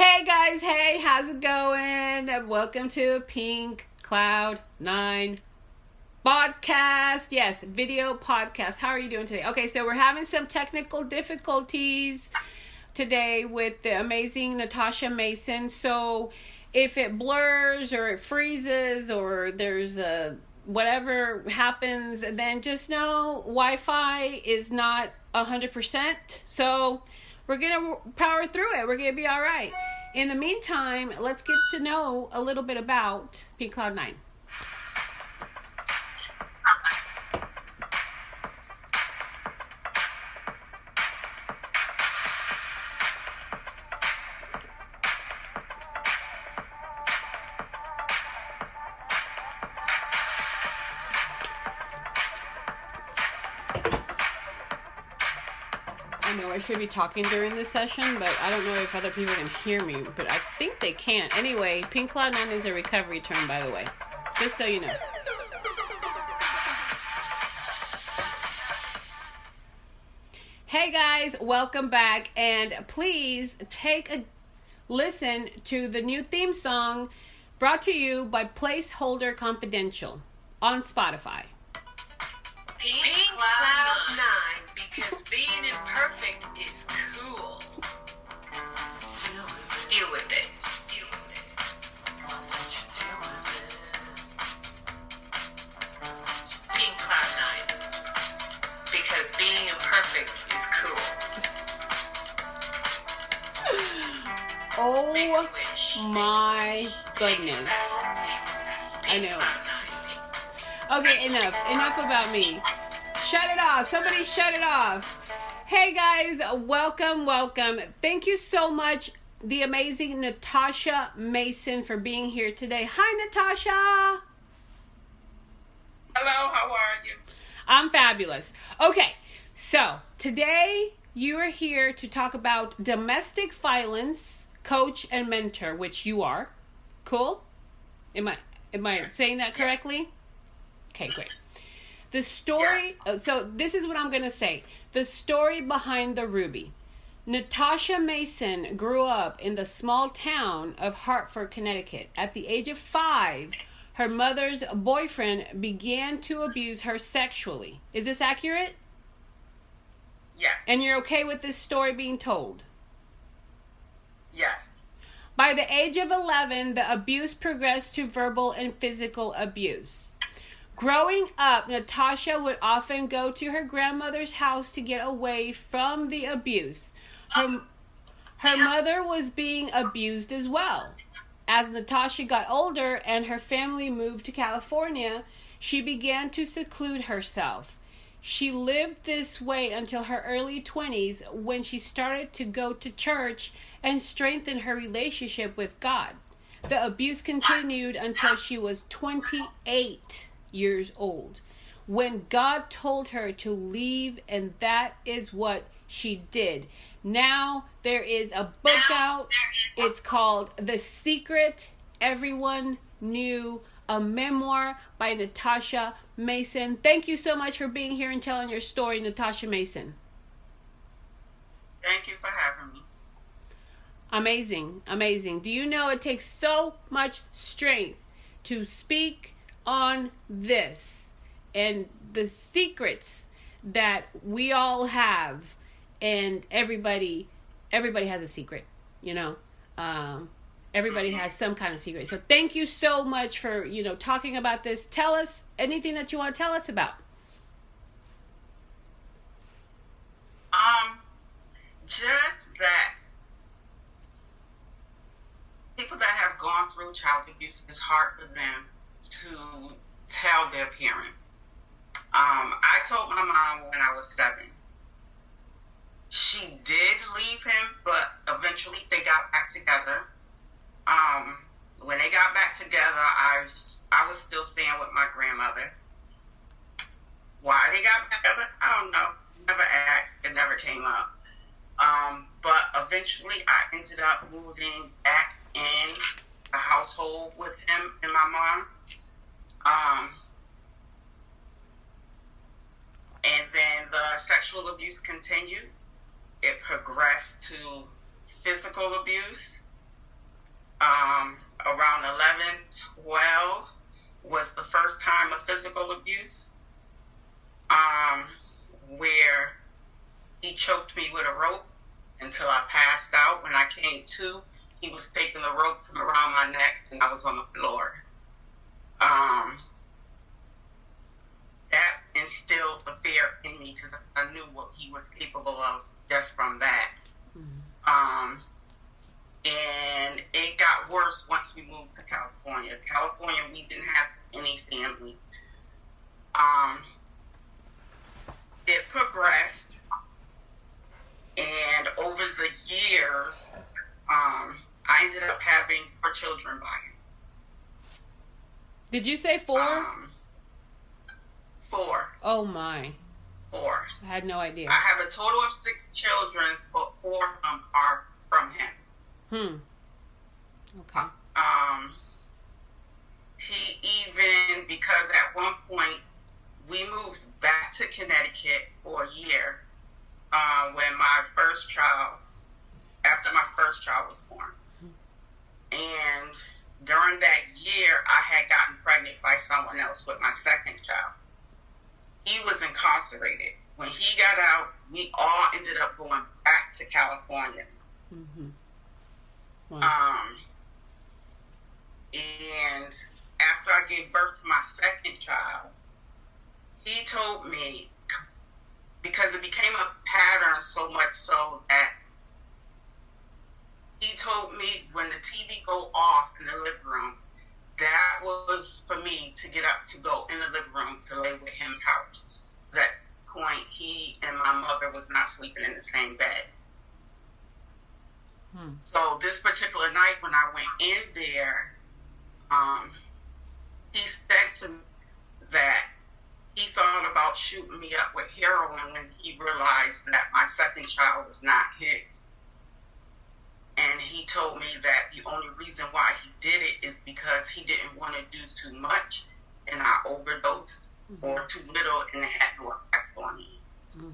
Hey guys, hey, how's it going? Welcome to Pink Cloud 9 podcast. Yes, video podcast. How are you doing today? Okay, so we're having some technical difficulties today with the amazing Natasha Mason. So if it blurs or it freezes or there's a whatever happens, then just know Wi Fi is not 100%. So we're going to power through it. We're going to be all right. In the meantime, let's get to know a little bit about Pink Cloud 9. I know I should be talking during this session, but I don't know if other people can hear me, but I think they can. Anyway, Pink Cloud 9 is a recovery term, by the way. Just so you know. Hey guys, welcome back, and please take a listen to the new theme song brought to you by Placeholder Confidential on Spotify. Okay, enough. Enough about me. Shut it off. Somebody shut it off. Hey guys, welcome, welcome. Thank you so much, the amazing Natasha Mason, for being here today. Hi, Natasha. Hello, how are you? I'm fabulous. Okay, so today you are here to talk about domestic violence coach and mentor, which you are. Cool? Am I am I saying that correctly? Okay, great. The story. Oh, So this is what I'm gonna say. The story behind the ruby. Natasha Mason grew up in the small town of Hartford, Connecticut. At the age of five, her mother's boyfriend began to abuse her sexually. Is this accurate? Yes. And you're okay with this story being told? yes. By the age of 11, the abuse progressed to verbal and physical abuse. Growing up, Natasha would often go to her grandmother's house to get away from the abuse. Her, her mother was being abused as well. As Natasha got older and her family moved to California, she began to seclude herself. She lived this way until her early 20s when she started to go to church and strengthen her relationship with God. The abuse continued until she was 28 years old when God told her to leave, and that is what she did. Now there is a book out. It's called The Secret Everyone Knew, a memoir by Natasha Mason. Thank you so much for being here and telling your story, Natasha Mason. Thank you for having me. Amazing, amazing. Do you know it takes so much strength to speak on this and the secrets that we all have and everybody everybody has a secret, you know. Um everybody has some kind of secret. So thank you so much for, you know, talking about this. Tell us anything that you want to tell us about. Um, just that people that have gone through child abuse, it's hard for them to tell their parent. Um, I told my mom when I was seven. She did leave him, but eventually they got back together. Um, when they got back together, I was, I was still staying with my grandmother. Why they got back together, I don't know. Never asked. It never came up. Um, but eventually, I ended up moving back in the household with him and my mom. Um, and then the sexual abuse continued. It progressed to physical abuse. um, around 11, 12 was the first time of physical abuse, um, where he choked me with a rope until I passed out. When I came to, he was taking the rope from around my neck and I was on the floor. Um, that instilled the fear in me because I knew what he was capable of just from that. Um, and it got worse once we moved to California. California, we didn't have any family. Um, it progressed, and over the years, um, I ended up having four children by him. Did you say four? Um, four, oh my. four. I had no idea. I have a total of six children, but four of them are from him. Hmm. Okay. Um, he even because at one point we moved back to Connecticut for a year uh, when my first child, after my first child was born, and during that year I had gotten pregnant by someone else with my second child. He was incarcerated. When he got out, we all ended up going back to California. Mm-hmm. Wow. Um, and after I gave birth to my second child, he told me because it became a pattern so much so that told me when the TV go off in the living room, that was for me to get up to go in the living room to lay with him couch. At that point, he and my mother was not sleeping in the same bed. Hmm. So this particular night when I went in there, um, he said to me that he thought about shooting me up with heroin when he realized that my second child was not his. And he told me that the only reason why he did it is because he didn't want to do too much and I overdosed or too little and it had no effect on me. Mm.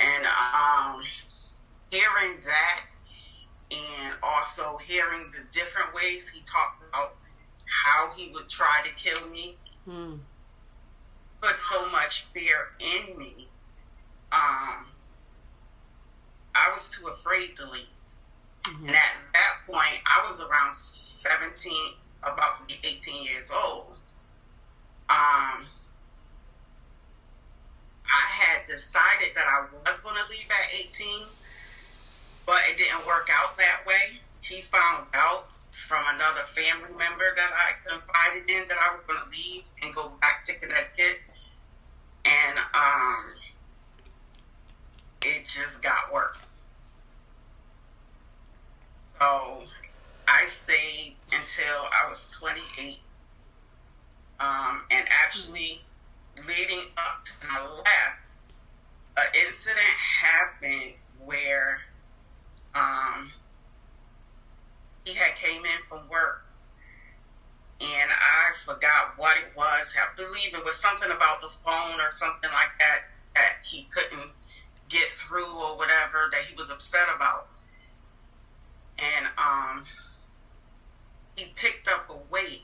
And um, hearing that and also hearing the different ways he talked about how he would try to kill me Hmm. put so much fear in me. Um, I was too afraid to leave. Mhm. And at that point, I was around 17, about to be 18 years old. Um, I had decided that I was going to leave at 18, but it didn't work out that way. He found out from another family member that I confided in that I was going to leave and go back to Connecticut. And um, it just got worse. So I stayed until I was 28. Um, and actually, leading up to my left, an incident happened where um, he had came in from work and I forgot what it was. I believe it was something about the phone or something like that that he couldn't get through or whatever that he was upset about. He picked up a weight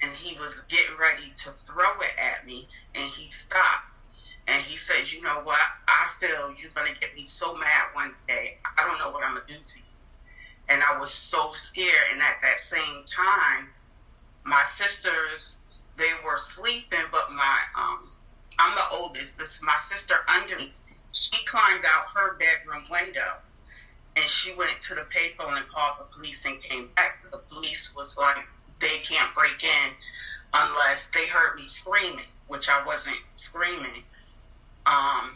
and he was getting ready to throw it at me and he stopped and he said, You know what? I feel you're going to get me so mad one day. I don't know what I'm going to do to you. And I was so scared. And at that same time, my sisters, they were sleeping, but my, um, I'm the oldest. This my sister under me. She climbed out her bedroom window and she went to the payphone and called the police and came back. The police was like, they can't break in unless they heard me screaming, which I wasn't screaming. Um,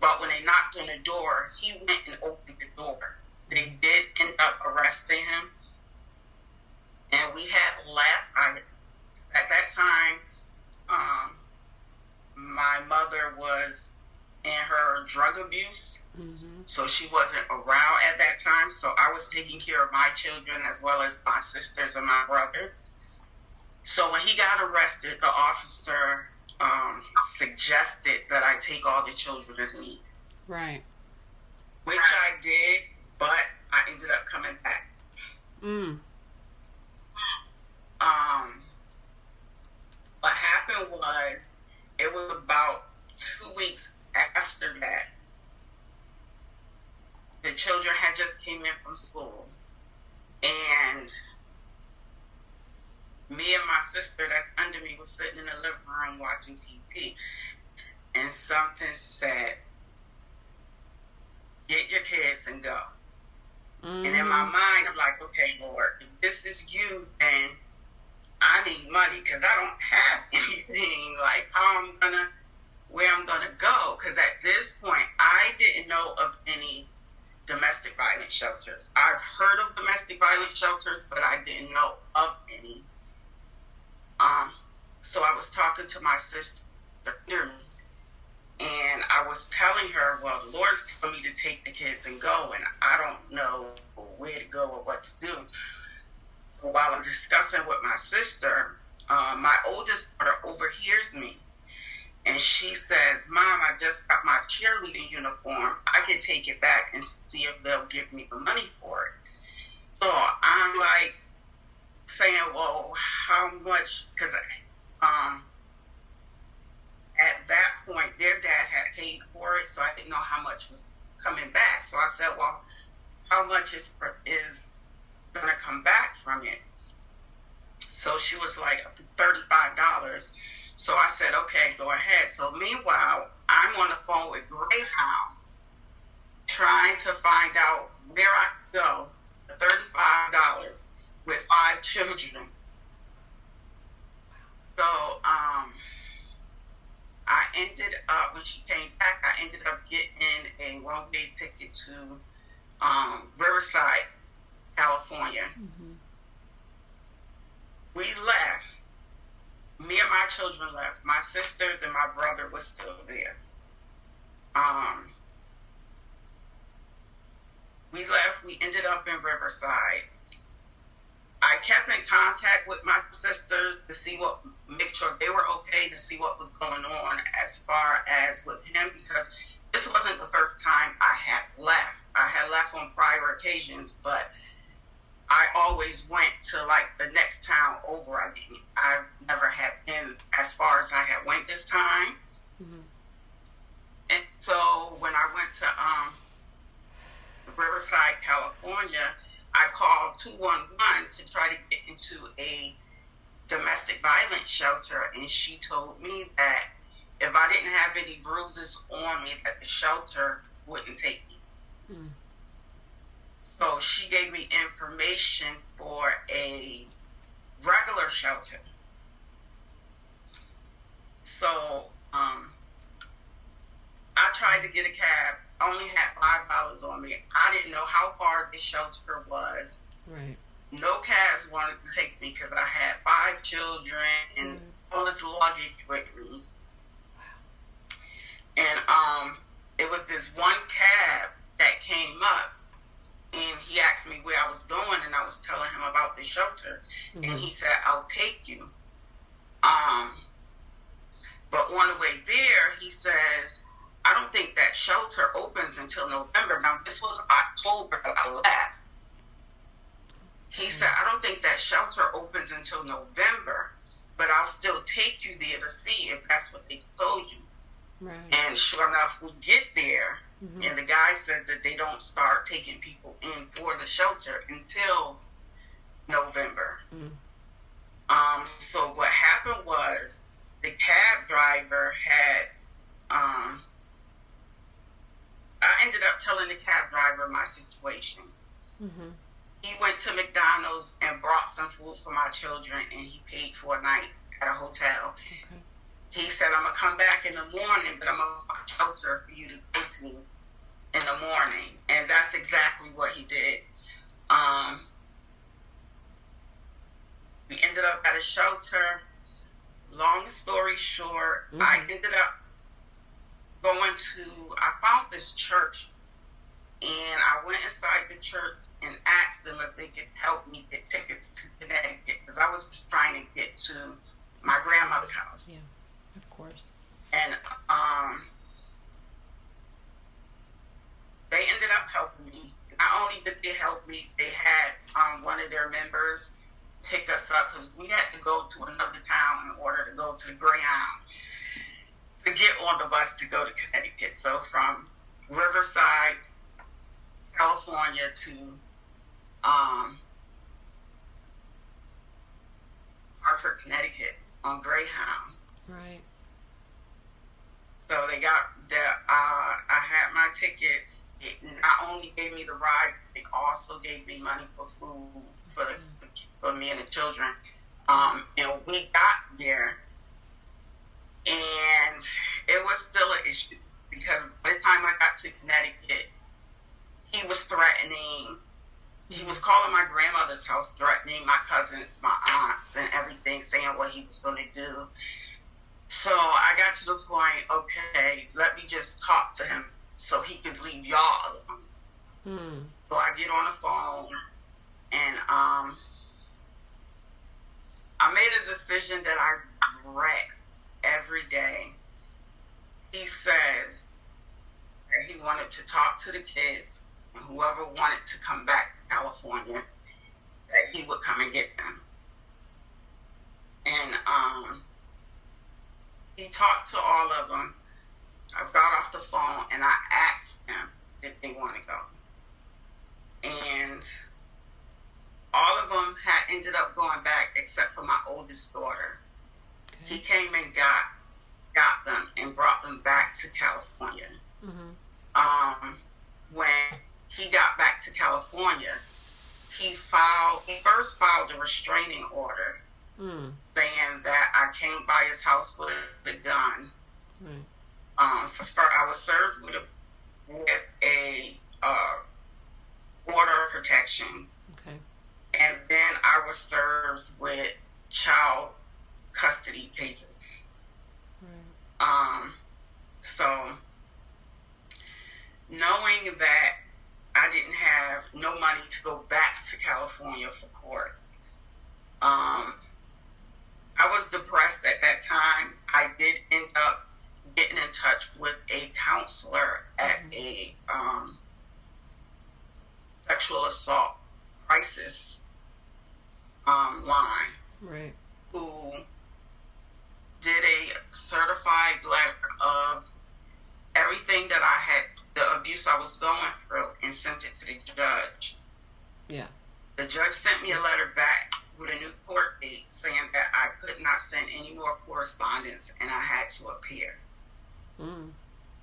but when they knocked on the door, he went and opened the door. They did end up arresting him, and we had left. I at that time, um, my mother was and her drug abuse. Mm-hmm. So she wasn't around at that time. So I was taking care of my children as well as my sisters and my brother. So when he got arrested, the officer um, suggested that I take all the children and leave. Right. Which I did, but I ended up coming back. Mm. Um, what happened was it was about came in from school, and me and my sister that's under me was sitting in the living room watching TV, and something said, "Get your kids and go." Mm-hmm. And in my mm-hmm. mind, I'm like, "Okay, Lord, if this is you, then I need money because I don't have anything. Like, how I'm gonna, where I'm gonna go? Because at this point, I didn't know of any." Domestic violence shelters. I've heard of domestic violence shelters, but I didn't know of any. Um, so I was talking to my sister, and I was telling her, well, the Lord's telling me to take the kids and go, and I don't know where to go or what to do. So while I'm discussing with my sister, uh, my oldest daughter overhears me. And she says, Mom, I just got my cheerleading uniform. I can take it back and see if they'll give me the money for it. So I'm like, saying, well, how much? Because um, at that point, their dad had paid for it, so I didn't know how much was coming back. So I said, well, how much is is going to come back from it? So she was like, thirty-five dollars. So I said, okay, go ahead. So meanwhile, I'm on the phone with Greyhound, trying to find out where I could go. Thirty-five dollars with five children. So um, I ended up, when she came back, I ended up getting a one way ticket to um, Riverside, California. Mm-hmm. We left. Me and my children left. My sisters and my brother was still there. Um, we left. We ended up in Riverside. I kept in contact with my sisters to see what, make sure they were okay, to see what was going on as far as with him, because this wasn't the first time I had left. I had left on prior occasions, but I always went to like the next town over. I didn't, I never had been as far as I had went this time. Mm-hmm. And so when I went to um, Riverside, California, I called 211 to try to get into a domestic violence shelter, and she told me that if I didn't have any bruises on me, that the shelter wouldn't take me. Mm. So she gave me information for a regular shelter. So um, I tried to get a cab only had five dollars on me. I didn't know how far this shelter was. Right. No cabs wanted to take me because I had five children and mm. all this luggage with me. Wow. And um, it was this one cab that came up, and he asked me where I was going, and I was telling him about the shelter, mm-hmm. and he said, "I'll take you." Um, but on the way there, he says I don't think that shelter opens until November. Now, this was October I left. He mm-hmm. said, I don't think that shelter opens until November, but I'll still take you there to see if that's what they told you. Right. And sure enough, we get there, mm-hmm. and the guy says that they don't start taking people in for the shelter until November. Mm. Um, so what happened was the cab driver had um, I ended up telling the cab driver my situation. Mm-hmm. He went to McDonald's and brought some food for my children, and he paid for a night at a hotel. Okay. He said, "I'm gonna come back in the morning, but I'm gonna find a shelter for you to go to in the morning," and that's exactly what he did. Um, we ended up at a shelter. Long story short, mm-hmm. I ended up going to, I found this church and I went inside the church and asked them if they could help me get tickets to Connecticut because I was just trying to get to my grandmother's house. Yeah, course. And um, they ended up helping me. Not only did they help me, they had um, one of their members pick us up because we had to go to another town in order to go to Greyhound to get on the bus to go to Connecticut. So from Riverside, California to um, Hartford, Connecticut on Greyhound. Right. So they got the uh, I had my tickets. It not only gave me the ride, it also gave me money for food for the, for me and the children. Um, and we got there, and it was still an issue because by the time I got to Connecticut, he was threatening. He was calling my grandmother's house, threatening my cousins, my aunts, and everything, saying what he was going to do. So I got to the point, okay, let me just talk to him so he could leave y'all alone. Hmm. So I get on the phone and um, I made a decision that I regret every day. He says that he wanted to talk to the kids and whoever wanted to come back to California, that he would come and get them. And um, he talked to all of them. I got off the phone and I asked them if they want to go. And all of them had ended up going back except for my oldest daughter. He came and got got them and brought them back to California. Mm-hmm. Um, when he got back to California, he filed he first filed a restraining order Mm. saying that I came by his house with a gun. Right. Um, so I was served with a with a uh, order of protection, Okay. and then I was served with child custody papers. Right. Um, so knowing that I didn't have no money to go back to California for court, um, I was depressed at that time. I did end up getting in touch with a counselor at a um, sexual assault crisis um, line Right. who did a certified letter of everything that I had, the abuse I was going through, and sent it to the judge. Yeah. The judge sent me a letter back with a new court date saying that I could not send any more correspondence and I had to appear. Mm.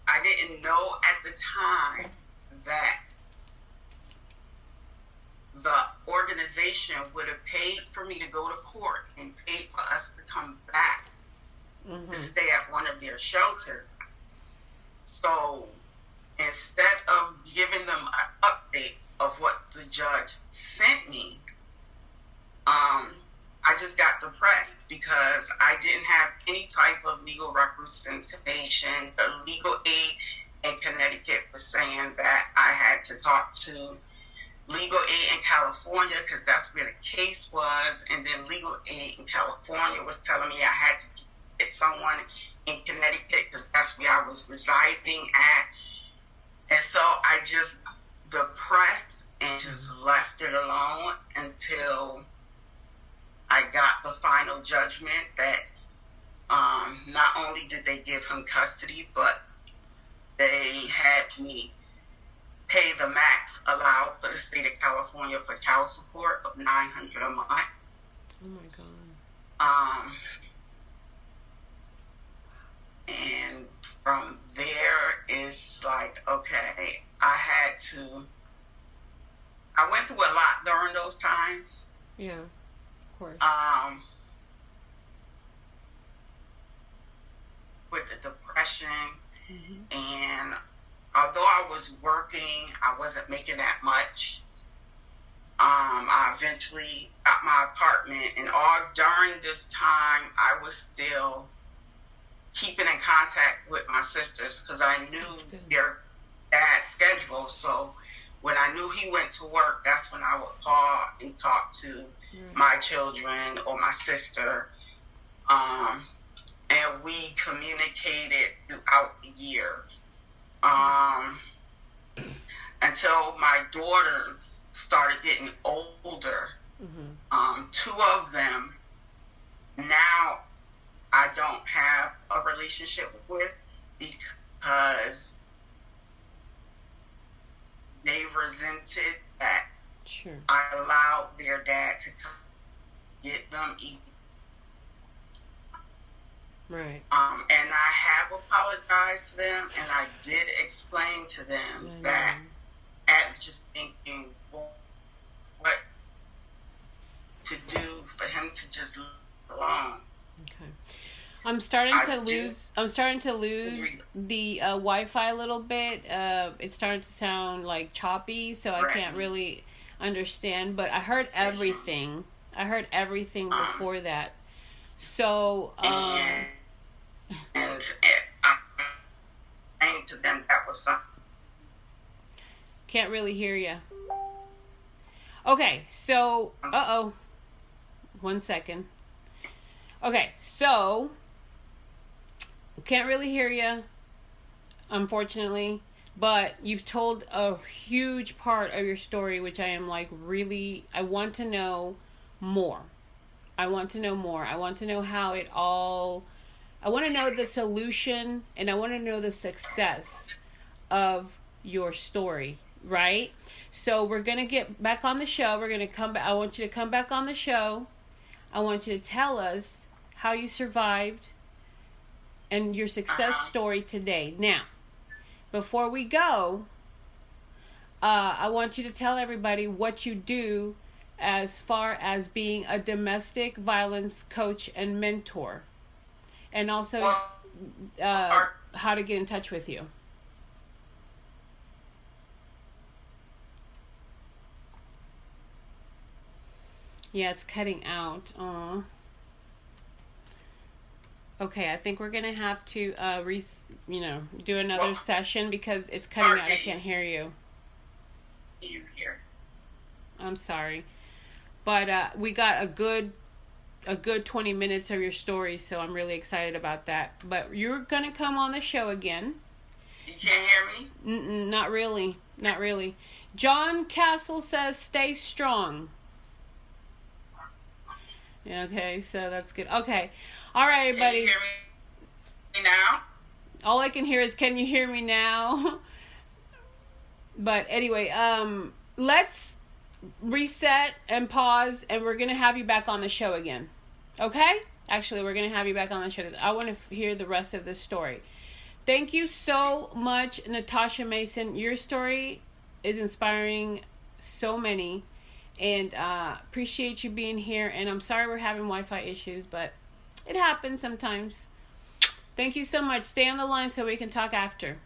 I didn't know at the time that the organization would have paid for me to go to court and paid for us to come back to Mm-hmm. stay at one of their shelters. So instead of giving them an update of what the judge sent me, um, I just got depressed because I didn't have any type of legal representation. The legal aid in Connecticut was saying that I had to talk to legal aid in California because that's where the case was, and then legal aid in California was telling me I had to get someone in Connecticut because that's where I was residing at. And so I just depressed and just left it alone until I got the final judgment that um, not only did they give him custody, but they had me pay the max allowed for the state of California for child support of nine hundred a month. Oh my god. Um, and from there, it's like, okay, I had to. I went through a lot during those times. Yeah. Of course. Um, with the depression, Mm-hmm. and although I was working, I wasn't making that much. Um, I eventually got my apartment, and all during this time, I was still keeping in contact with my sisters because I knew their dad's schedule. So when I knew he went to work, that's when I would call and talk to My children or my sister. Um, and we communicated throughout the years. Um, until my daughters started getting older. Mm-hmm. Um, two of them now I don't have a relationship with because they resent Sure. I allowed their dad to come get them eat. Right. Um, and I have apologized to them, and I did explain to them I that at just thinking what to do for him to just leave alone. Okay. I'm starting I to do lose. I'm starting to lose the uh, Wi-Fi a little bit. Uh, it's starting to sound like choppy, so I Right. can't really understand. But I heard everything. I heard everything Um, before that. So, um, and it, to them that was something. can't really hear you. Okay, so uh oh, one second. Okay, so can't really hear you, unfortunately. But you've told a huge part of your story, which I am like really. I want to know more. I want to know more. I want to know how it all. I want to know the solution, and I want to know the success of your story, right? So we're gonna get back on the show. We're gonna come back. I want you to come back on the show. I want you to tell us how you survived and your success story today. Now, before we go, uh, I want you to tell everybody what you do as far as being a domestic violence coach and mentor, and also uh, how to get in touch with you. Yeah, it's cutting out. Aw. Okay, I think we're gonna have to uh re you know do another Well, session because it's cutting out. I can't hear you. you here. I'm sorry, but uh, we got a good a good 20 minutes of your story, so I'm really excited about that. But you're gonna come on the show again. You can't hear me? Mm-mm, not really, not really. John Castle says, "Stay strong." Okay, so that's good. Okay, all right, Can everybody. you hear me now? all I can hear is can you hear me now? but anyway, um let's reset and pause and we're going to have you back on the show again. Okay? Actually, we're going to have you back on the show I want to hear the rest of this story. Thank you so much Natasha Mason. Your story is inspiring so many and uh appreciate you being here and I'm sorry we're having Wi-Fi issues, but it happens sometimes. Thank you so much. Stay on the line so we can talk after.